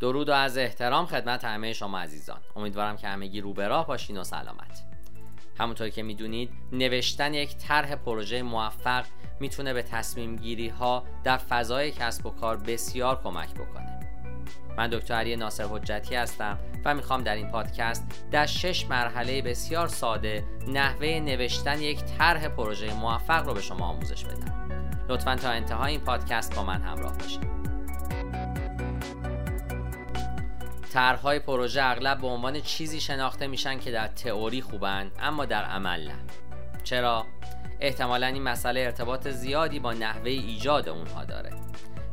درود و از احترام خدمت همه شما عزیزان. امیدوارم که همگی رو به راه باشین و سلامت. همونطور که می‌دونید نوشتن یک طرح پروژه موفق می‌تونه به تصمیم گیری ها در فضای کسب و کار بسیار کمک بکنه. من دکتر علی ناصر حجتی هستم و می‌خوام در این پادکست در شش مرحله بسیار ساده نحوه نوشتن یک طرح پروژه موفق رو به شما آموزش بدم. لطفا تا انتهای این پادکست با من همراه باشید. طرحهای پروژه اغلب به عنوان چیزی شناخته میشن که در تئوری خوبن اما در عمل نه. چرا؟ احتمالا این مسئله ارتباط زیادی با نحوه ایجاد اونها داره.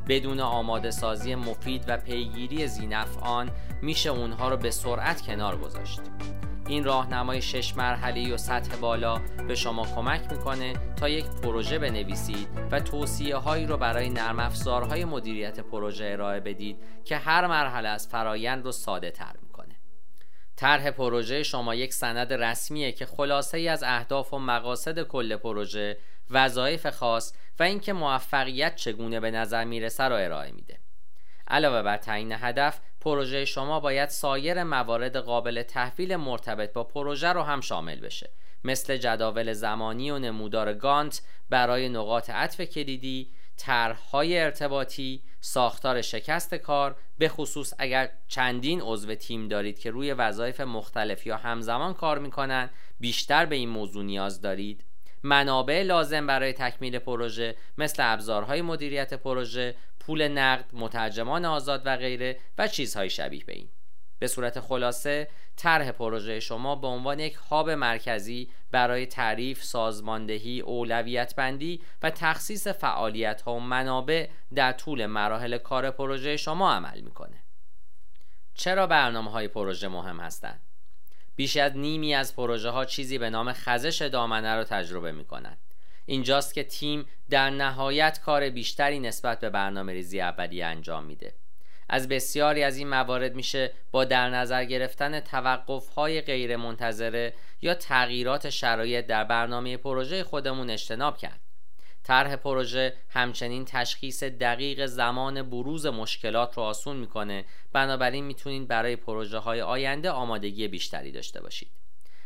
بدون آماده سازی مفید و پیگیری زینفعان میشه اونها رو به سرعت کنار گذاشت. این راهنمای شش مرحله و سطح بالا به شما کمک می‌کنه تا یک پروژه بنویسید و توصیه هایی رو برای نرم افزارهای مدیریت پروژه ارائه بدید که هر مرحله از فرایند رو ساده تر می‌کنه. طرح پروژه شما یک سند رسمیه که خلاصه ای از اهداف و مقاصد کل پروژه وظایف خاص و اینکه موفقیت چگونه به نظر می‌رسه رو ارائه میده. علاوه بر تعیین هدف پروژه شما باید سایر موارد قابل تحویل مرتبط با پروژه رو هم شامل بشه. مثل جداول زمانی و نمودار گانت برای نقاط عطف کلیدی طرحهای ارتباطی ساختار شکست کار به خصوص اگر چندین عضو تیم دارید که روی وظایف مختلف یا همزمان کار می‌کنن بیشتر به این موضوع نیاز دارید. منابع لازم برای تکمیل پروژه مثل ابزارهای مدیریت پروژه پول نقد مترجمان آزاد و غیره و چیزهای شبیه به این به صورت خلاصه طرح پروژه شما به عنوان یک هاب مرکزی برای تعریف، سازماندهی، اولویت بندی و تخصیص فعالیت ها و منابع در طول مراحل کار پروژه شما عمل می‌کنه. چرا برنامه های پروژه مهم هستند؟ بیش از نیمی از پروژه ها چیزی به نام خزش دامنه را تجربه می کنند. اینجاست که تیم در نهایت کار بیشتری نسبت به برنامه ریزی اولیه انجام میده. از بسیاری از این موارد میشه با در نظر گرفتن توقف های غیر منتظره یا تغییرات شرایط در برنامه پروژه خودمون اجتناب کرد. طرح پروژه همچنین تشخیص دقیق زمان بروز مشکلات رو آسون می‌کنه بنابراین می‌تونید برای پروژه های آینده آمادگی بیشتری داشته باشید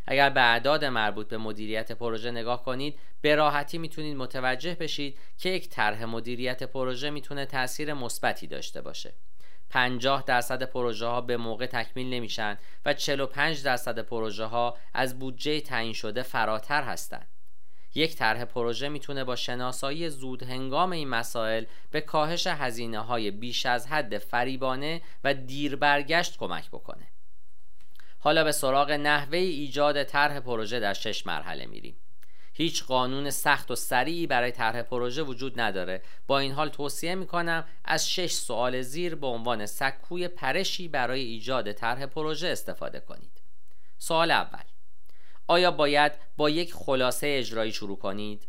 اگر به اعداد مربوط به مدیریت پروژه نگاه کنید به راحتی می‌تونید متوجه بشید که یک طرح مدیریت پروژه می‌تونه تاثیر مثبتی داشته باشه. 50 درصد پروژه ها به موقع تکمیل نمیشن و 45 درصد پروژه ها از بودجه تعیین شده فراتر هستند. یک طرح پروژه می‌تونه با شناسایی زود هنگام این مسائل به کاهش هزینه های بیش از حد فریبانه و دیر برگشت کمک بکنه. حالا به سراغ نحوه ایجاد طرح پروژه در شش مرحله میریم هیچ قانون سخت و سریعی برای طرح پروژه وجود نداره با این حال توصیه می‌کنم از شش سوال زیر به عنوان سکوی پرشی برای ایجاد طرح پروژه استفاده کنید سوال اول آیا باید با یک خلاصه اجرایی شروع کنید؟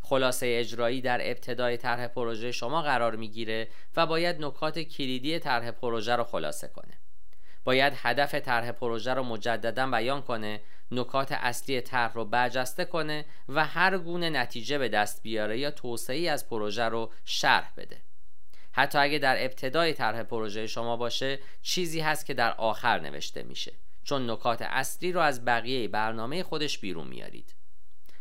خلاصه اجرایی در ابتدای طرح پروژه شما قرار می‌گیره و باید نکات کلیدی طرح پروژه رو خلاصه کنه. باید هدف طرح پروژه رو مجددا بیان کنه، نکات اصلی طرح رو برجسته کنه و هر گونه نتیجه به دست بیاره یا توسعه از پروژه رو شرح بده. حتی اگه در ابتدای طرح پروژه شما باشه، چیزی هست که در آخر نوشته میشه. چون نکات اصلی رو از بقیه برنامه خودش بیرون میارید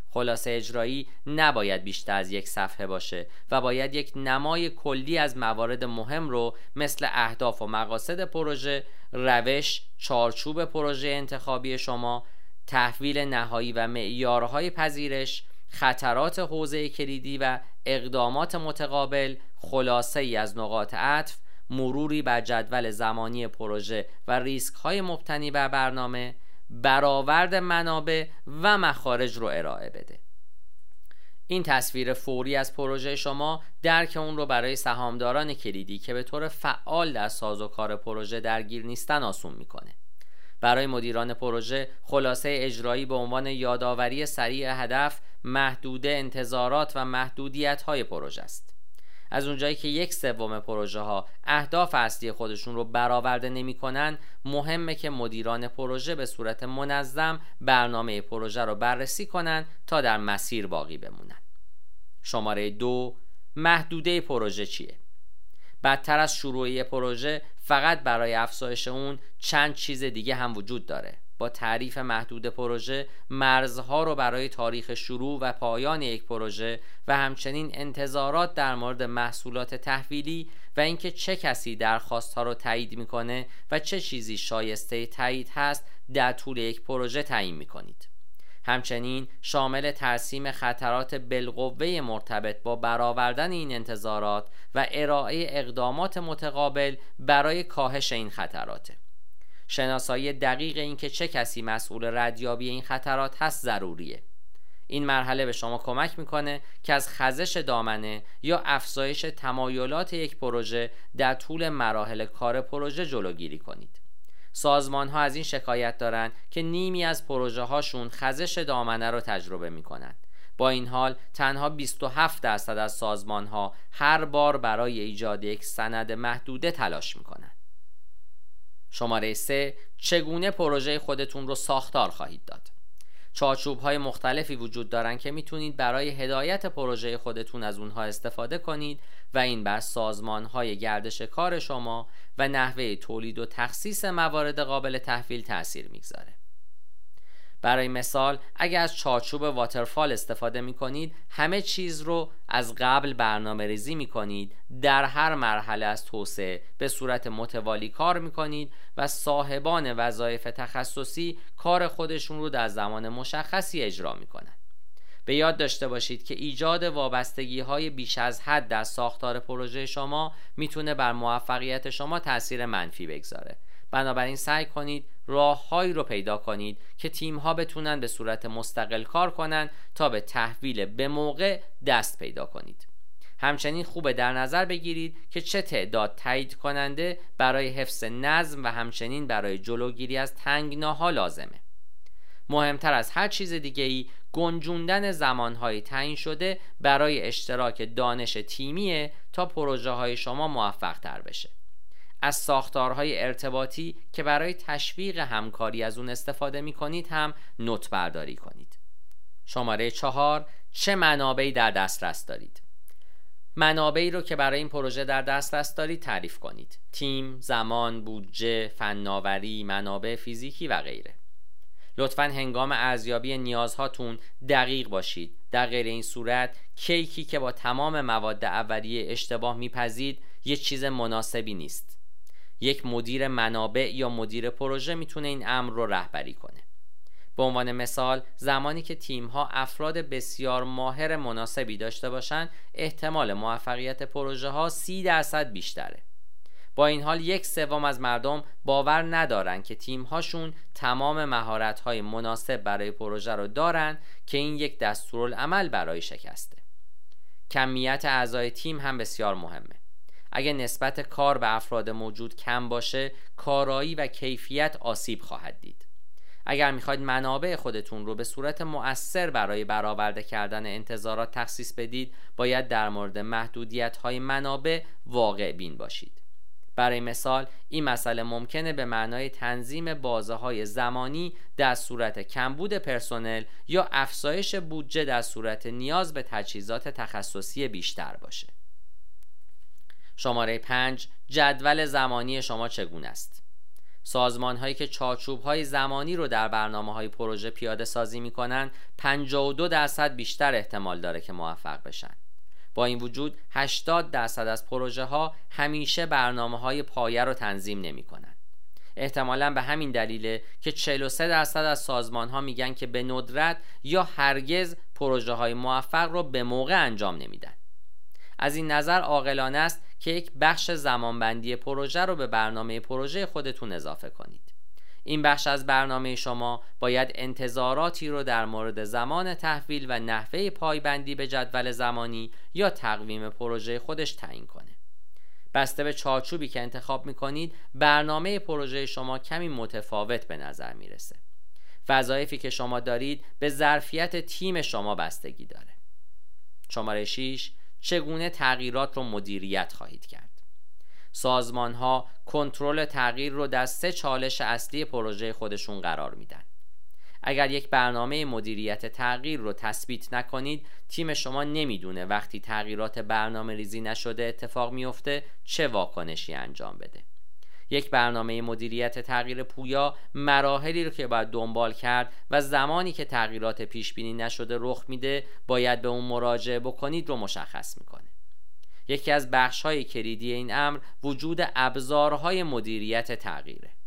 خلاصه اجرایی نباید بیشتر از یک صفحه باشه و باید یک نمای کلی از موارد مهم رو مثل اهداف و مقاصد پروژه، روش، چارچوب پروژه انتخابی شما، تحویل نهایی و معیارهای پذیرش، خطرات حوزه کلیدی و اقدامات متقابل، خلاصه ای از نقاط عطف، مروری بر جدول زمانی پروژه و ریسک های مبتنی بر برنامه برآورد منابع و مخارج رو ارائه بده. این تصویر فوری از پروژه شما درک اون رو برای سهامداران کلیدی که به طور فعال در ساز و کار پروژه درگیر نیستن آسون می‌کنه. برای مدیران پروژه خلاصه اجرایی به عنوان یادآوری سریع هدف محدوده انتظارات و محدودیت های پروژه است. از اونجایی که یک سوم پروژه ها اهداف اصلی خودشون رو برآورده نمی‌کنن مهمه که مدیران پروژه به صورت منظم برنامه پروژه رو بررسی کنن تا در مسیر باقی بمونن شماره دو محدوده پروژه چیه؟ بدتر از شروعی پروژه فقط برای افزایش اون چند چیز دیگه هم وجود داره با تعریف محدود پروژه مرزها رو برای تاریخ شروع و پایان یک پروژه و همچنین انتظارات در مورد محصولات تحویلی و اینکه چه کسی درخواست ها رو تایید می‌کنه و چه چیزی شایسته تایید هست در طول یک پروژه تعیین می‌کنید. همچنین شامل ترسیم خطرات بالقوه مرتبط با برآوردن این انتظارات و ارائه اقدامات متقابل برای کاهش این خطراته. شناسایی دقیق اینکه چه کسی مسئول ردیابی این خطرات هست ضروریه این مرحله به شما کمک می‌کنه که از خزش دامنه یا افزایش تمایلات یک پروژه در طول مراحل کار پروژه جلوگیری کنید سازمان ها از این شکایت دارند که نیمی از پروژه هاشون خزش دامنه رو تجربه می کنند. با این حال تنها 27 درصد از سازمان ها هر بار برای ایجاد یک سند محدوده تلاش می کنند. شماره 3 چگونه پروژه خودتون رو ساختار خواهید داد؟ چارچوب های مختلفی وجود دارن که می‌تونید برای هدایت پروژه خودتون از اونها استفاده کنید و این بر سازمان های گردش کار شما و نحوه تولید و تخصیص موارد قابل تحویل تاثیر می‌گذاره. برای مثال اگر از چارچوب واترفال استفاده می کنید همه چیز رو از قبل برنامه ریزی می کنید در هر مرحله از توسعه به صورت متوالی کار می کنید و صاحبان وظایف تخصصی کار خودشون رو در زمان مشخصی اجرا می کنند به یاد داشته باشید که ایجاد وابستگی های بیش از حد در ساختار پروژه شما می‌تونه بر موفقیت شما تاثیر منفی بگذاره. بنابراین سعی کنید راههایی رو پیدا کنید که تیم ها بتونن به صورت مستقل کار کنن تا به تحویل به موقع دست پیدا کنید. همچنین خوبه در نظر بگیرید که چه تعداد تایید کننده برای حفظ نظم و همچنین برای جلوگیری از تنگناها لازمه. مهمتر از هر چیز دیگه ای گنجوندن زمانهای تعیین شده برای اشتراک دانش تیمیه تا پروژه های شما موفق تر بشه. از ساختارهای ارتباطی که برای تشویق همکاری از اون استفاده می کنید هم نوت برداری کنید. شماره چهار چه منابعی در دسترس دارید؟ منابعی رو که برای این پروژه در دسترس دارید تعریف کنید. تیم، زمان، بودجه، فناوری، منابع فیزیکی و غیره. لطفا هنگام ارزیابی نیازهاتون دقیق باشید. در غیر این صورت کیکی که با تمام مواد اولیه اشتباه میپذید یه چیز مناسبی نیست. یک مدیر منابع یا مدیر پروژه می‌تونه این امر رو رهبری کنه. به عنوان مثال زمانی که تیم ها افراد بسیار ماهر مناسبی داشته باشند احتمال موفقیت پروژه ها سی درصد بیشتره. با این حال یک سوم از مردم باور ندارن که تیم هاشون تمام مهارت های مناسب برای پروژه رو دارن که این یک دستورالعمل برای شکسته. کمیت اعضای تیم هم بسیار مهمه. اگر نسبت کار به افراد موجود کم باشه کارایی و کیفیت آسیب خواهد دید. اگر می‌خواید منابع خودتون رو به صورت مؤثر برای برآورده کردن انتظارات تخصیص بدید باید در مورد محدودیت های منابع واقع بین باشید. برای مثال این مسئله ممکنه به معنای تنظیم بازه های زمانی در صورت کمبود پرسنل یا افزایش بودجه در صورت نیاز به تجهیزات تخصصی بیشتر باشه. شماره 5 جدول زمانی شما چگونه است؟ سازمان هایی که چارچوب های زمانی رو در برنامه های پروژه پیاده سازی می کنند 52 درصد بیشتر احتمال داره که موفق بشن. با این وجود 80 درصد از پروژه ها همیشه برنامه های پایه رو تنظیم نمی کنند احتمالا به همین دلیله که 43 درصد از سازمان ها میگن که به ندرت یا هرگز پروژه های موفق رو به موقع انجام نمیدن. از این نظر عاقلانه است که یک بخش زمانبندی پروژه رو به برنامه پروژه خودتون اضافه کنید. این بخش از برنامه شما باید انتظاراتی رو در مورد زمان تحویل و نحوه پایبندی به جدول زمانی یا تقویم پروژه خودش تعیین کنه. بسته به چارچوبی که انتخاب می کنید برنامه پروژه شما کمی متفاوت به نظر می‌رسه. وظایفی که شما دارید به ظرفیت تیم شما بستگی داره. شماره 6 چگونه تغییرات رو مدیریت خواهید کرد. سازمان ها کنترل تغییر رو در سه چالش اصلی پروژه خودشون قرار میدن. اگر یک برنامه مدیریت تغییر رو تثبیت نکنید تیم شما نمی‌دونه وقتی تغییرات برنامه ریزی نشده اتفاق میفته چه واکنشی انجام بده. یک برنامه مدیریت تغییر پویا مراحلی رو که باید دنبال کرد و زمانی که تغییرات پیش بینی نشده رخ میده باید به اون مراجعه بکنید رو مشخص می‌کنه. یکی از بخش های کلیدی این امر وجود ابزارهای مدیریت تغییره.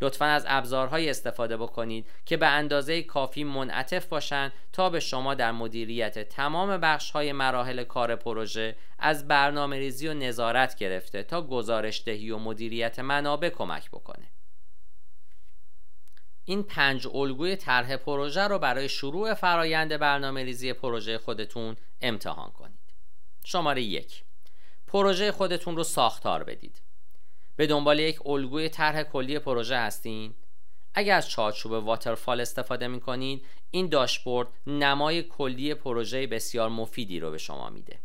لطفا از ابزارهایی استفاده بکنید که به اندازه کافی منعطف باشند تا به شما در مدیریت تمام بخش های مراحل کار پروژه از برنامه ریزی و نظارت گرفته تا گزارش دهی و مدیریت منابع کمک بکنه. این پنج الگوی طرح پروژه رو برای شروع فرایند برنامه ریزی پروژه خودتون امتحان کنید. شماره یک. پروژه خودتون رو ساختار بدید. به دنبال یک الگوی طرح کلی پروژه هستین؟ اگر از چارچوب واترفال استفاده می کنید این داشبورد نمای کلی پروژه بسیار مفیدی رو به شما میده.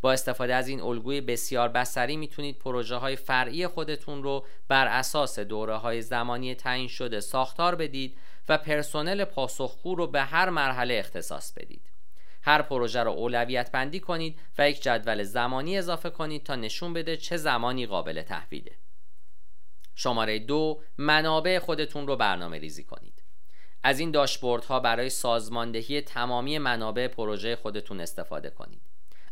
با استفاده از این الگوی بسیار بسری می‌تونید پروژه های فرعی خودتون رو بر اساس دوره های زمانی تعیین شده ساختار بدید و پرسنل پاسخگو رو به هر مرحله اختصاص بدید. هر پروژه رو اولویت بندی کنید و یک جدول زمانی اضافه کنید تا نشون بده چه زمانی قابل تحویله. شماره دو منابع خودتون رو برنامه ریزی کنید. از این داشبورد ها برای سازماندهی تمامی منابع پروژه خودتون استفاده کنید.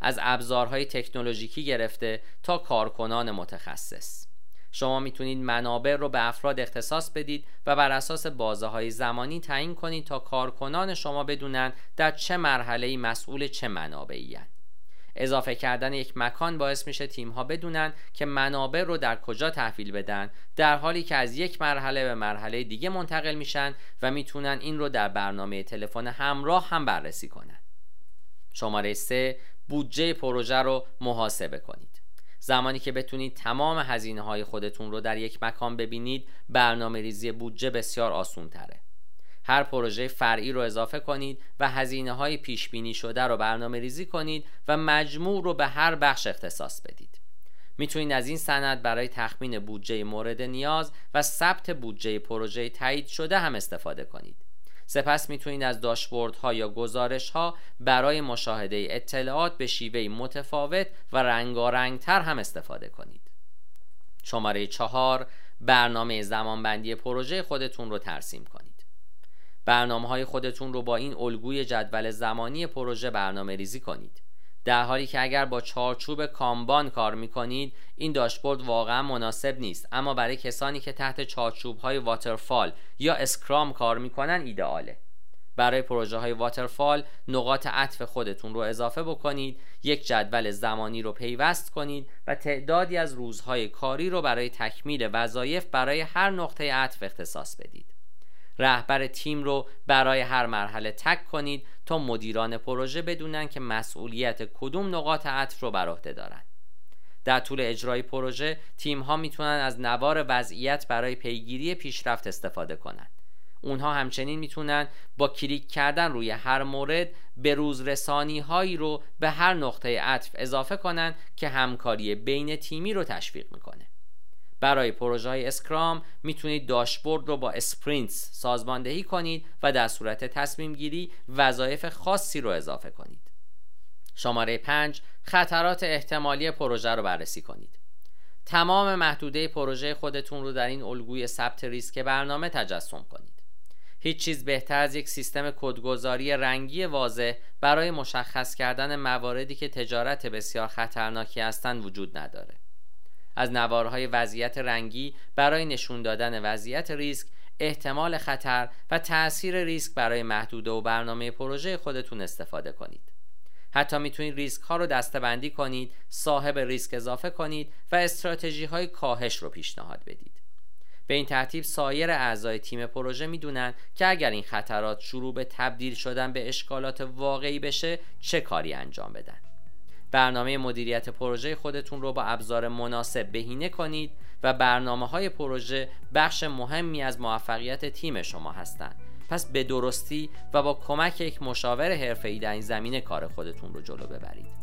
از ابزارهای تکنولوژیکی گرفته تا کارکنان متخصص. شما می‌تونید منابع رو به افراد اختصاص بدید و بر اساس بازه های زمانی تعیین کنید تا کارکنان شما بدونن در چه مرحله مسئول چه منابعی هستند. اضافه کردن یک مکان باعث میشه تیم ها بدونن که منابع رو در کجا تحویل بدن در حالی که از یک مرحله به مرحله دیگه منتقل میشن و می‌تونن این رو در برنامه تلفن همراه هم بررسی کنن. شماره 3 بودجه پروژه رو محاسبه کنید. زمانی که بتونید تمام هزینه های خودتون رو در یک مکان ببینید برنامه ریزی بودجه بسیار آسون تره. هر پروژه فرعی رو اضافه کنید و هزینه های پیش بینی شده رو برنامه ریزی کنید و مجموع رو به هر بخش اختصاص بدید. می‌تونید از این سند برای تخمین بودجه مورد نیاز و ثبت بودجه پروژه تایید شده هم استفاده کنید. سپس می‌تونید از داشبورد ها یا گزارش ها برای مشاهده اطلاعات به شیوه متفاوت و رنگارنگ تر هم استفاده کنید. شماره چهار برنامه زمانبندی پروژه خودتون رو ترسیم کنید. برنامه های خودتون رو با این الگوی جدول زمانی پروژه برنامه ریزی کنید. در حالی که اگر با چارچوب کامبان کار می کنید این داشبورد واقعا مناسب نیست. اما برای کسانی که تحت چارچوب های واترفال یا اسکرام کار می‌کنن ایدئاله برای پروژه های واترفال نقاط عطف خودتون رو اضافه بکنید یک جدول زمانی رو پیوست کنید و تعدادی از روزهای کاری رو برای تکمیل وظایف برای هر نقطه عطف اختصاص بدید. رهبر تیم رو برای هر مرحله تک کنید تا مدیران پروژه بدونن که مسئولیت کدوم نقاط عطف رو بر عهده دارن. در طول اجرای پروژه تیم ها می‌تونن از نوار وضعیت برای پیگیری پیشرفت استفاده کنند اونها همچنین می‌تونن با کلیک کردن روی هر مورد به روز رسانی هایی رو به هر نقطه عطف اضافه کنند که همکاری بین تیمی رو تشویق می‌کنه. برای پروژه های اسکرام می‌تونید داشبورد رو با sprints سازماندهی کنید و در صورت تصمیم گیری وظایف خاصی رو اضافه کنید. شماره 5 خطرات احتمالی پروژه رو بررسی کنید. تمام محدوده پروژه خودتون رو در این الگوی ثبت ریسک برنامه تجسم کنید. هیچ چیز بهتر از یک سیستم کدگذاری رنگی واضح برای مشخص کردن مواردی که تجارت بسیار خطرناکی هستند وجود نداره. از نوارهای وضعیت رنگی برای نشون دادن وضعیت ریسک احتمال خطر و تاثیر ریسک برای محدوده و برنامه پروژه خودتون استفاده کنید. حتی می‌تونید ریسک ها رو دسته بندی کنید صاحب ریسک اضافه کنید و استراتژی های کاهش رو پیشنهاد بدید. به این ترتیب سایر اعضای تیم پروژه می‌دونن که اگر این خطرات شروع به تبدیل شدن به اشکالات واقعی بشه چه کاری انجام بدن. برنامه مدیریت پروژه خودتون رو با ابزار مناسب بهینه کنید و برنامه های پروژه بخش مهمی از موفقیت تیم شما هستند. پس به درستی و با کمک یک مشاور حرفه‌ای در این زمینه کار خودتون رو جلو ببرید.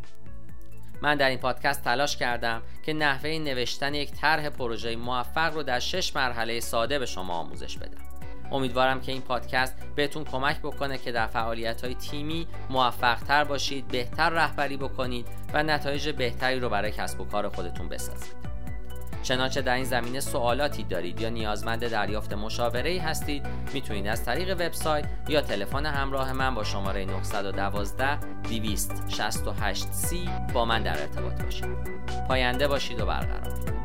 من در این پادکست تلاش کردم که نحوه نوشتن یک طرح پروژه موفق رو در شش مرحله ساده به شما آموزش بدم. امیدوارم که این پادکست بهتون کمک بکنه که در فعالیت های تیمی موفق تر باشید بهتر رهبری بکنید و نتایج بهتری رو برای کسب و کار خودتون بسازید. چنانچه در این زمینه سوالاتی دارید یا نیازمند دریافت مشاوره هستید می‌تونید از طریق وبسایت یا تلفن همراه من با شماره 912 268 c با من در ارتباط باشید. پاینده باشید و برقرار.